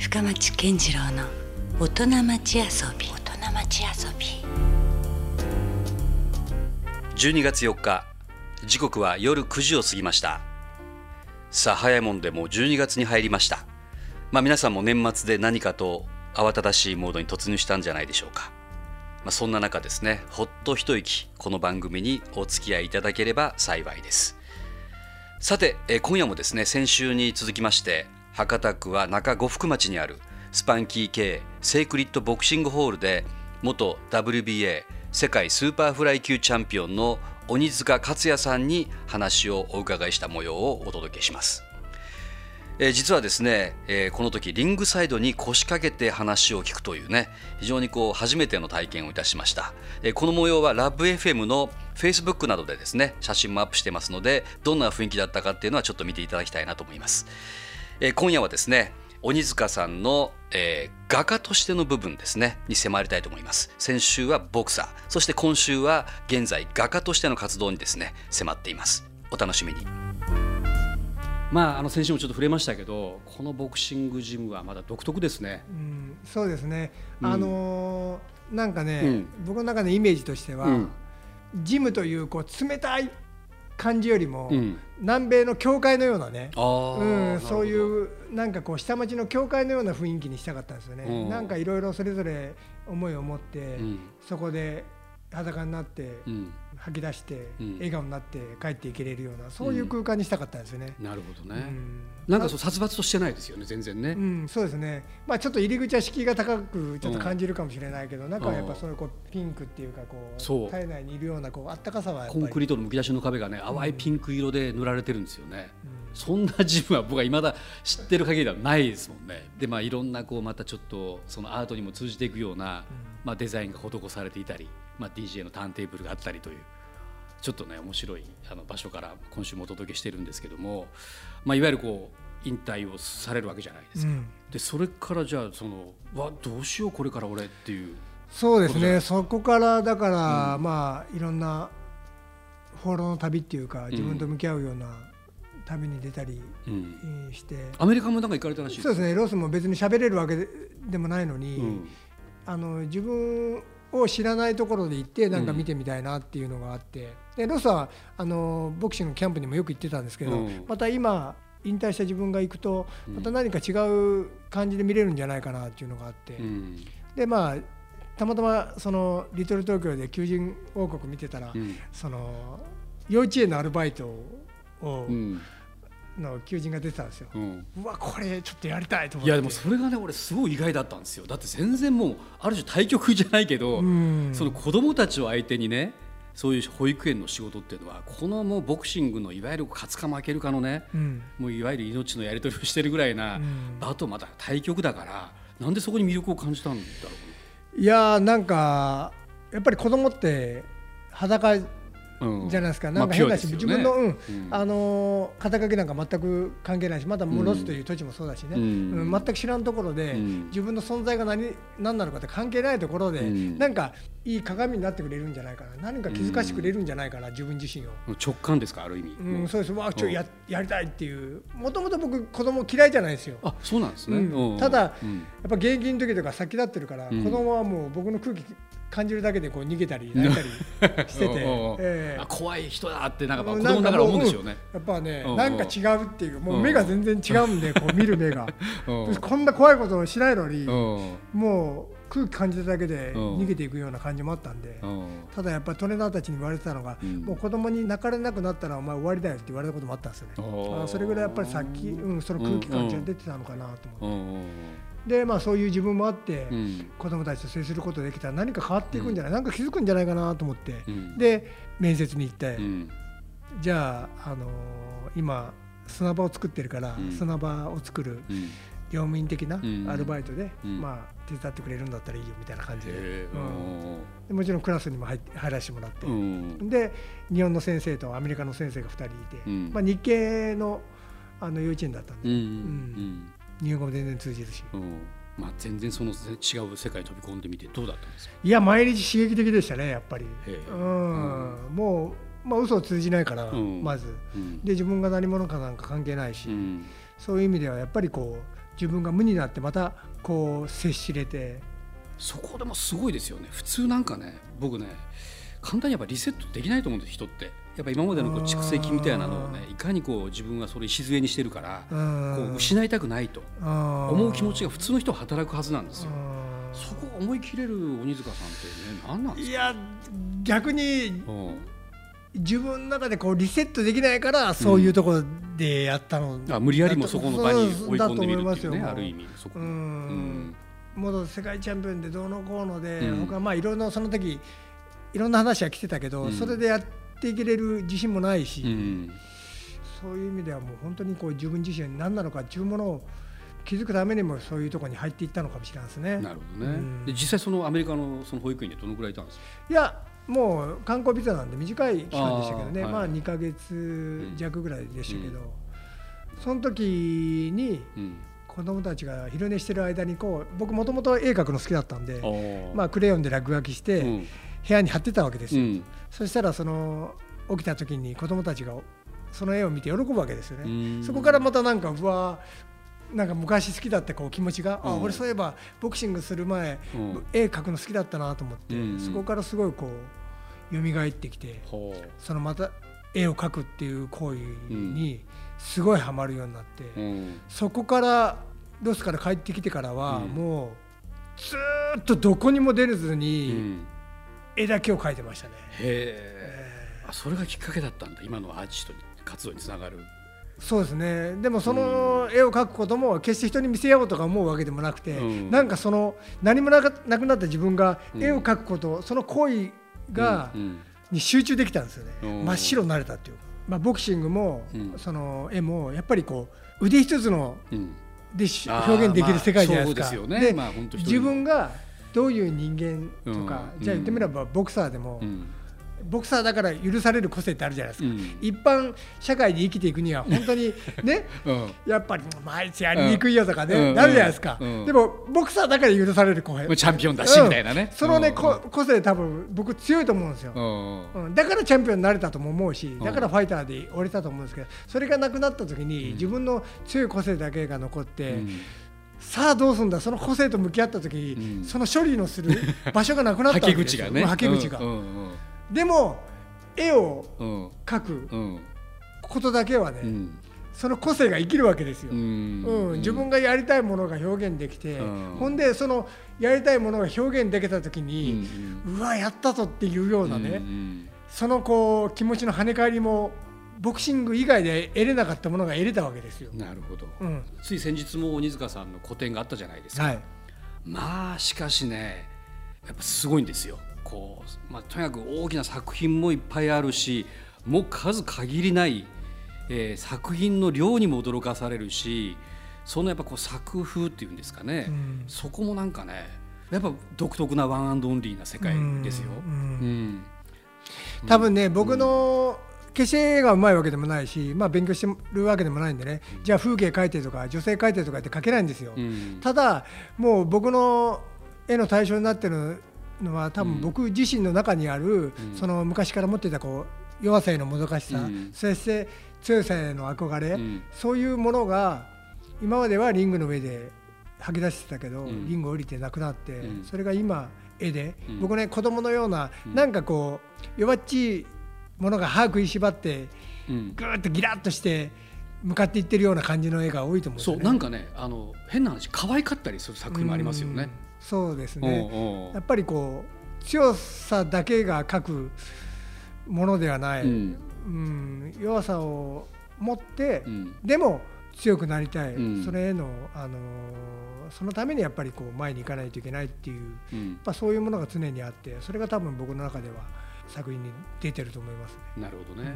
深町健次郎の大人町遊び。大人町遊び。12月4日時刻は夜9時を過ぎました。さあ早いもんでもう12月に入りました。まあ皆さんも年末で何かと慌ただしいモードに突入したんじゃないでしょうか。まあ、そんな中ですねほっと一息この番組にお付き合いいただければ幸いです。さて、え今夜もですね先週に続きまして博多区は中呉福町にあるスパンキー Kセイクリッドボクシングホールで元 WBA 世界スーパーフライ級チャンピオンの鬼塚勝也さんに話をお伺いした模様をお届けします。え実はですね、えこの時リングサイドに腰掛けて話を聞くというね非常にこう初めての体験をいたしました、えこの模様はラブ f m の Facebook などでですね写真もアップしてますのでどんな雰囲気だったかっていうのはちょっと見ていただきたいなと思います、え今夜はですね鬼塚さんの、えー、画家としての部分ですねに迫りたいと思います。先週はボクサーそして今週は現在画家としての活動にですね迫っています。お楽しみに。まあ、あの先週もちょっと触れましたけどこのボクシングジムはまだ独特ですね。うん、そうですね、うん、あのー、なんかね、うん、僕の中のイメージとしては、うん、ジムというこう冷たい感じよりも、南米の教会のようなね、うん、そういうなんかこう下町の教会のような雰囲気にしたかったんですよね。なんかいろいろそれぞれ思いを持って、そこで裸になって、吐き出して、笑顔になって帰っていけれるようなそういう空間にしたかったんですよね。なるほどね、なんかそう殺伐としてないですよね全然ね、うん、そうですね。まあちょっと入り口は敷居が高くちょっと感じるかもしれないけど、中はやっぱそういうこうピンクっていうかこう体内にいるようなこうあったかさはコンクリートのむき出しの壁がね淡いピンク色で塗られてるんですよね、そんな自分は僕はいまだ知ってる限りではないですもんね。でまあいろんなこうまたちょっとそのアートにも通じていくような、まあ、デザインが施されていたり、まあ、DJ のターンテーブルがあったりというちょっとね面白いあの場所から今週もお届けしてるんですけども、まあ、いわゆるこう引退をされるわけじゃないですか。うん、でそれからじゃあそのわどうしようこれから俺っていうそうですね。そこからだから、うん、まあいろんな放浪の旅っていうか自分と向き合うような旅に出たりして、うん、アメリカもなんか行かれたらしいそうですね。ロスも別に喋れるわけでもないのに、あの自分を知らないところで行ってなんか見てみたいなっていうのがあって、でロスはあのボクシングのキャンプにもよく行ってたんですけど、また今引退した自分が行くとまた何か違う感じで見れるんじゃないかなっていうのがあって、でまあたまたまそのリトル東京で求人王国見てたら、その幼稚園のアルバイトを、の求人が出てたんですよ、うん、うわこれちょっとやりたいと思って。いやでもそれがね俺すごい意外だったんですよ。だって全然もうある種対局じゃないけど、うん、その子供たちを相手にねそういう保育園の仕事っていうのはこのもうボクシングのいわゆる勝つか負けるかのね、うん、もういわゆる命のやり取りをしてるぐらいな場とまた対局だからなんでそこに魅力を感じたんだろういやなんかやっぱり子供って裸じゃないですか、なんか変だし、自分の、うん。あの肩書きなんか全く関係ないしまたロスという土地もそうだしね、うん。全く知らんところで、自分の存在が何何なのかって関係ないところで、なんかいい鏡になってくれるんじゃないかな。何か気づかしてくれるんじゃないかな、自分自身を。直感ですかある意味、うん、そうです。わあちょややりたいっていう。もともと僕子供嫌いじゃないですよ。あそうなんですね、ただ、やっぱ現役の時とか先立ってるから、子供はもう僕の空気感じるだけでこう逃げたり 泣いたりしてて。えー、怖い人だってなんか子供ながら思うんでしょうね、やっぱねなんか違うっていうもう目が全然違うんでこう見る目が。こんな怖いことをしないのにもう空気感じただけで逃げていくような感じもあったんでただやっぱりトレーナーたちに言われてたのが、もう子供に泣かれなくなったらお前終わりだよって言われたこともあったんですよね。それぐらいやっぱりさっき、うん、その空気感じが出てたのかなと思って。でまあそういう自分もあって、うん、子供たちと接することできたら何か変わっていくんじゃない、うん、なんか気づくんじゃないかなと思って、うん、で面接に行って、じゃあ、あのー、今砂場を作ってるから、砂場を作る業務員的なアルバイトで、まあ、手伝ってくれるんだったらいいよみたいな感じで,、でもちろんクラスにも入入らせてもらって、で日本の先生とアメリカの先生が2人いて、まあ、日系のあの幼稚園だったんで。うん日本語も全然通じるし、うん。まあ、全然その違う世界に飛び込んでみてどうだったんですか？いや毎日刺激的でしたねやっぱり、うん、うん、もう、まあ嘘を通じないから、まず、で自分が何者かなんか関係ないし、そういう意味ではやっぱりこう自分が無になってまたこう接しれて。そこでもすごいですよね。普通なんかね僕ね簡単にやっぱリセットできないと思うんです人ってやっぱ今までのこう蓄積みたいなのをねいかにこう自分はそれ礎にしてるからこう失いたくないと思う気持ちが普通の人は働くはずなんですよ。そこ思い切れる鬼塚さんってね何なんですか？いや逆に自分の中でこうリセットできないからそういうところでやったの、うん、あ無理やりもそこの場に追い込んでみるっていうねある意味そこ。うん、元世界チャンピオンでどうのこうので、うん、他まあいろんなその時いろんな話は来てたけど、うん、それでやっていけれる自信もないし、うん、そういう意味ではもう本当にこう自分自身何なのかっていうものを気づくためにもそういうところに入っていったのかもしれないですね。なるほどね。うん、で実際そのアメリカのその保育園でどのくらいいたんですか？いやもう観光ビザなんで短い期間でしたけどね、あまあ2か月弱ぐらいでしたけど、うん、その時に子供たちが昼寝してる間にこう僕もともと絵描くの好きだったんで、まあ、クレヨンで落書きして、部屋に貼ってたわけですよ。そしたらその起きた時に子供たちがその絵を見て喜ぶわけですよね。そこからまたなんかうわなんか昔好きだったこう気持ちが、うん、あ俺そういえばボクシングする前、うん、絵描くの好きだったなと思って、うんそこからすごいこう蘇ってきて、そのまた絵を描くっていう行為にすごいハマるようになって、うん、そこからロスから帰ってきてからはもうずっとどこにも出れずに絵だけを描いてましたね。へえー、それがきっかけだったんだ。今のアーティスト活動につながる。そうですね。でもその絵を描くことも決して人に見せようとか思うわけでもなくて、うん、なんかその何もなくなった自分が絵を描くこと、うん、その行為が、に集中できたんですよね、真っ白になれたっていうまあ、ボクシングも、その絵もやっぱりこう腕一つので表現できる世界じゃないですか。で、自分がどういう人間とか、じゃあ言ってみればボクサーでも、ボクサーだから許される個性ってあるじゃないですか、うん、一般社会で生きていくには本当に ね、うん、やっぱり毎日やりにくいよとかね、うん、なるじゃないですか、でもボクサーだから許される個性チャンピオンだしみたいなね、そのね、個性多分僕強いと思うんですよ、うん。だからチャンピオンになれたとも思うしだからファイターで折れたと思うんですけどそれがなくなった時に自分の強い個性だけが残って、さあどうすんだその個性と向き合った時に、その処理のする 場所がなくなったわけですよはけ口がね。はけ口が、でも絵を描くことだけはね、うん、その個性が生きるわけですよ、うん、うん、自分がやりたいものが表現できて、ほんでそのやりたいものが表現できた時に、うわやったぞっていうようなね、そのこう気持ちの跳ね返りもボクシング以外で得れなかったものが得れたわけですよ。なるほど、うん、つい先日も鬼塚さんの個展があったじゃないですか。はい、まあしかしねやっぱすごいんですよ。こう、まあ、とにかく大きな作品もいっぱいあるしもう数限りない、えー、作品の量にも驚かされるしそのやっぱこう作風っていうんですかね、うん、そこもなんかねやっぱ独特なワンアンドオンリーな世界ですよ。うん多分ね、僕の決して絵がうまいわけでもないし、まあ、勉強してるわけでもないんでね、じゃあ風景描いてとか女性描いてとかって描けないんですよ。ただもう僕の絵の対象になってるのは多分僕自身の中にある、その昔から持っていたこう弱さへのもどかしさ、そして強さへの憧れ、そういうものが今まではリングの上で吐き出してたけど、リング降りてなくなって、それが今絵で、僕ね子供のような、なんかこう弱っちいものが歯食いしばって、ぐーっとギラッとして向かっていってるような感じの絵が多いと思うね、そうなんかねあの変な話可愛かったりする作品もありますよね。そうですね。やっぱりこう強さだけが書くものではない、うん、うん、弱さを持って、うん、でも強くなりたい、うん、それへの、あのー、そのためにやっぱりこう前に行かないといけないっていう、うん、そういうものが常にあってそれが多分僕の中では作品に出てると思います、ね、なるほどね、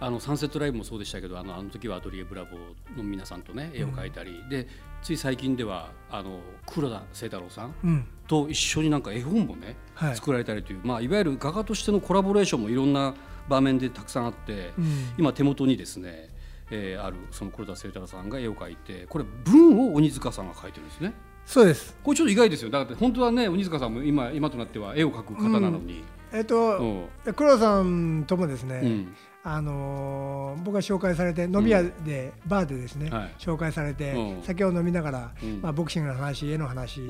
うん、あのサンセットライブもそうでしたけどあのあの時はアトリエブラボーの皆さんとね絵を描いたり、うん、でつい最近ではあの黒田清太郎さんと一緒になんか絵本もね、はい、作られたりという、まあ、いわゆる画家としてのコラボレーションもいろんな場面でたくさんあって、うん、今手元にですねえー、あるその黒田清太郎さんが絵を描いてこれ文を鬼塚さんが描いてるんですね。そうです。これちょっと意外ですよ。だから本当はね鬼塚さんも今今となっては絵を描く方なのに、えっと、黒田さんともですね、うん、あのー、僕が紹介されて飲み屋で、うん、バーでですね、はい、紹介されて、うん、酒を飲みながら、うん、まあ、ボクシングの話絵の話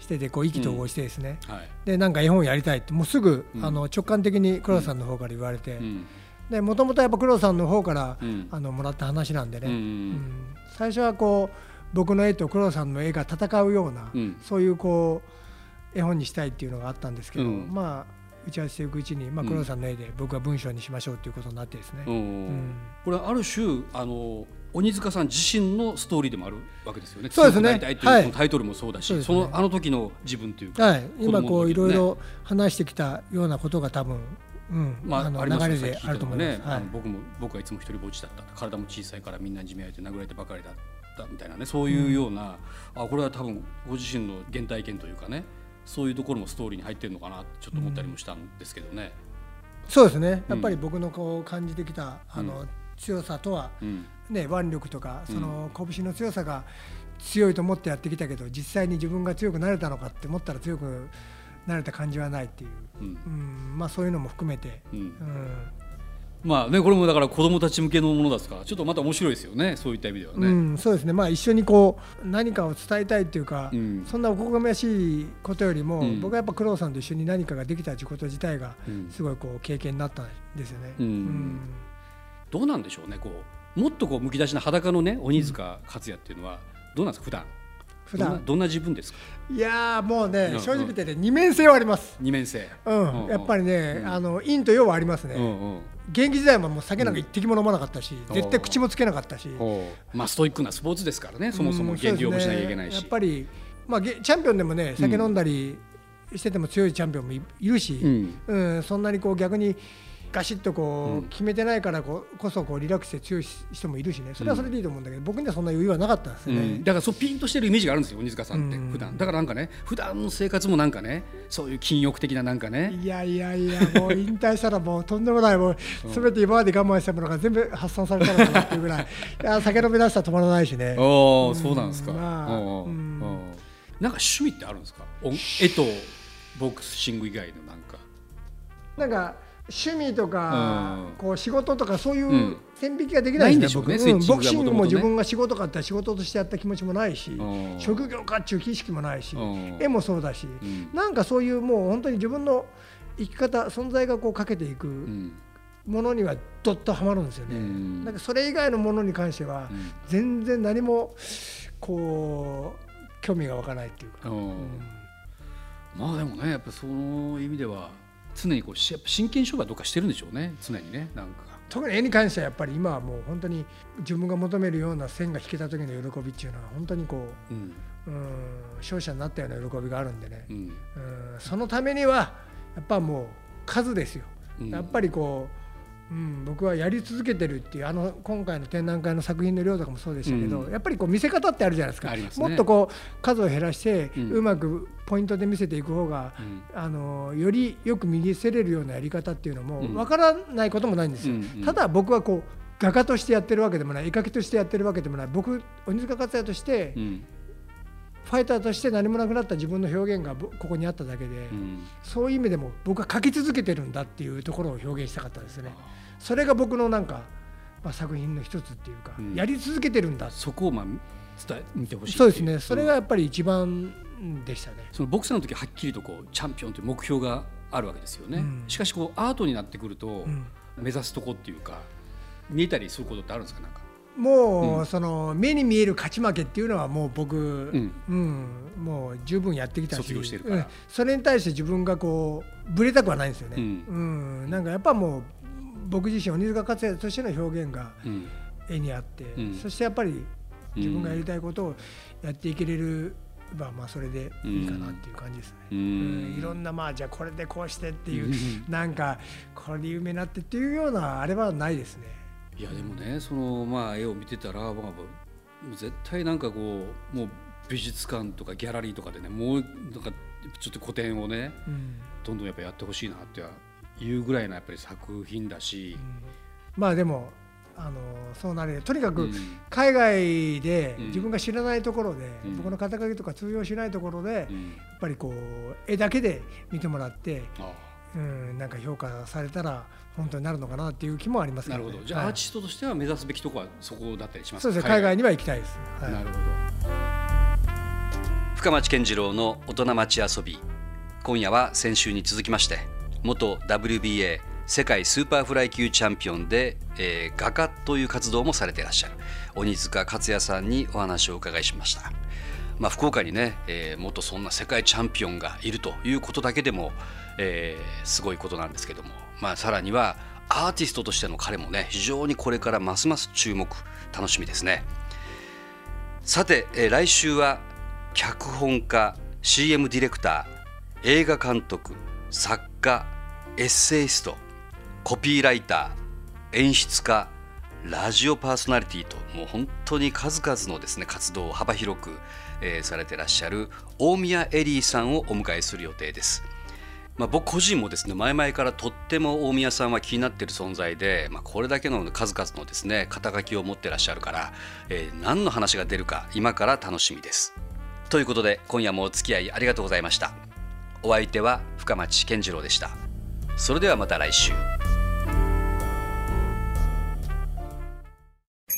しててこう意気投合してですね、はい、でなんか絵本やりたいってもうすぐ、あの直感的に黒田さんの方から言われて。でもともとやっぱ黒田さんの方から、あのもらった話なんでね、最初はこう僕の絵と黒田さんの絵が戦うような、そういうこう絵本にしたいっていうのがあったんですけど、まあ打ち合わせしていくうちに、まあ、黒田さんの絵で僕は文章にしましょうということになってですね、うん、これはある種あの鬼塚さん自身のストーリーでもあるわけですよね。そうですね。はい、タイトルもそうだし、そ、ね、のあの時の自分というか、はい、今こういろいろ話してきたようなことが多分。うん、まあ、あの流れであると思います。ね、はい、僕も僕はいつも一人ぼっちだった。体も小さいからみんなにじめられて殴られてばかりだったみたいなね。そういうような、うん、あこれは多分ご自身の原体験というかねそういうところもストーリーに入ってるのかなちょっと思ったりもしたんですけどね。うん、そうですね。やっぱり僕のこう感じてきた、あの強さとは、ね、腕力とかその拳の強さが強いと思ってやってきたけど実際に自分が強くなれたのかって思ったら強くなれた感じはないっていう、うん。まあ、そういうのも含めて、うんまあね、これもだから子どもたち向けのものですからちょっとまた面白いですよねそういった意味ではね、うん、そうですね。まあ一緒にこう何かを伝えたいっていうか、うん、そんなおこがましいことよりも、うん、僕はやっぱ工藤さんと一緒に何かができたということ自体がすごいこう経験になったんですよね。どうなんでしょうねこう。もっとこうむき出しな裸のね鬼塚克也っていうのはどうなんですか普段？普段。どんな自分ですか？いやもうね、正直言ってね二面性はあります。二面性。うん、やっぱりね、あの陰と陽はありますね、現役時代ももう酒なんか一滴も飲まなかったし、絶対口もつけなかったし、まあストイックなスポーツですからねそもそも減量もしなきゃいけないし、やっぱりまあチャンピオンでもね酒飲んだりしてても強いチャンピオンもいるし、うんそんなにこう逆にガシッとこう決めてないからこそこうリラックスして強い人もいるしね。それはそれでいいと思うんだけど、僕にはそんな余裕はなかったんですね、うん、だからそうピンとしてるイメージがあるんですよ鬼塚さんって普段。だからなんかね普段の生活もなんかねそういう禁欲的ななんかね。いやいやいやもう引退したらもうとんでもないもう全て今まで我慢したものが全部発散されたのかなっていうぐらい。いや酒飲み出したら止まらないしね。おお、そうなんですか、まあうん、なんか趣味ってあるんですか？絵とボクシング以外のなんか。なんか趣味とか、こう仕事とかそういう線引きができないんですね、僕、ボクシングも自分が仕事かって仕事としてやった気持ちもないし、職業かっていう意識もないし、絵もそうだし、なんかそういうもう本当に自分の生き方存在がこうかけていくものにはどっとはまるんですよね、なんかそれ以外のものに関しては全然何もこう興味が湧かないっていうか、まあでもねやっぱその意味では常にこう真剣勝負はどうかしてるんでしょうね常にねなんか。特に絵に関してはやっぱり今はもう本当に自分が求めるような線が引けた時の喜びっていうのは本当にこう、うん、うん勝者になったような喜びがあるんでね、うん、うんそのためにはやっぱもう数ですよ、うん、やっぱりこううん、僕はやり続けてるっていうあの今回の展覧会の作品の量とかもそうでしたけど、うん、やっぱりこう見せ方ってあるじゃないですか、ね、もっとこう数を減らして、うまくポイントで見せていく方が、うん、あのよりよく見せれるようなやり方っていうのも分からないこともないんですよ。ただ僕はこう画家としてやってるわけでもない絵描きとしてやってるわけでもない。僕鬼塚克也として、ファイターとして何もなくなった自分の表現がここにあっただけで、うん、そういう意味でも僕は書き続けてるんだっていうところを表現したかったですね。それが僕のなんか、まあ、作品の一つっていうか、うん、やり続けてるんだ。そこをまあ伝え見てほしいそうですね。それがやっぱり一番でしたね、そのボクサーの時はっきりとこうチャンピオンという目標があるわけですよね、うん、しかしこうアートになってくると、目指すとこっていうか見えたりすることってあるんですか？なんか。もう、うん、その目に見える勝ち負けっていうのはもう僕、うん、うん、もう十分やってきたし、うん、それに対して自分がこうぶれたくはないんですよね。うん。なんかやっぱもう僕自身鬼塚克也としての表現が絵にあって、そしてやっぱり自分がやりたいことをやっていけれるまあまあそれでいいかなっていう感じですね。うん、いろんなまあじゃあこれでこうしてっていう、なんかこれで有名になってっていうようなあれはないですね。いやでもねそのまあ絵を見てたら、まあ、絶対なんかこうもう美術館とかギャラリーとかでねもうなんかちょっと個展をね、うん、どんどんやっぱやってほしいなっていうぐらいのやっぱり作品だし、うん、まあでもあのそうなるとにかく海外で自分が知らないところで、うん、僕の肩書きとか通用しないところで、やっぱりこう絵だけで見てもらってうん、なんか評価されたら本当になるのかなっていう気もあります、ね、なるほど。じゃあ、はい、アーティストとしては目指すべきところはそこだったりしますそうですね海外には行きたいです、はい、なるほど。深町健次郎の大人町遊び今夜は先週に続きまして元 WBA 世界スーパーフライ級チャンピオンで、えー、画家という活動もされていらっしゃる。鬼塚克也さんにお話をお伺いしました。まあ、福岡にね、えー、元そんな世界チャンピオンがいるということだけでも、えー、すごいことなんですけども、まあ、さらにはアーティストとしての彼もね非常にこれからますます注目楽しみですね。さて、えー、来週は脚本家 CM ディレクター映画監督作家エッセイストコピーライター演出家ラジオパーソナリティともう本当に数々のですね活動を幅広く、えー、されてらっしゃる大宮エリーさんをお迎えする予定です。まあ、僕個人もですね前々からとっても大宮さんは気になっている存在で、まあ、これだけの数々のですね肩書きを持ってらっしゃるから、えー、何の話が出るか今から楽しみです。ということで今夜もお付き合いありがとうございました。お相手は深町健次郎でした。それではまた来週。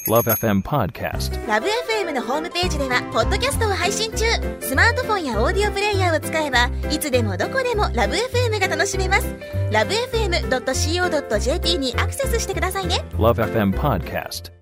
LoveFM Podcast LoveFM のホームページではポッドキャストを配信中。スマートフォンやオーディオプレイヤーを使えばいつでもどこでも LoveFM が楽しめます。LoveFM.co.jp にアクセスしてくださいね。LoveFM Podcast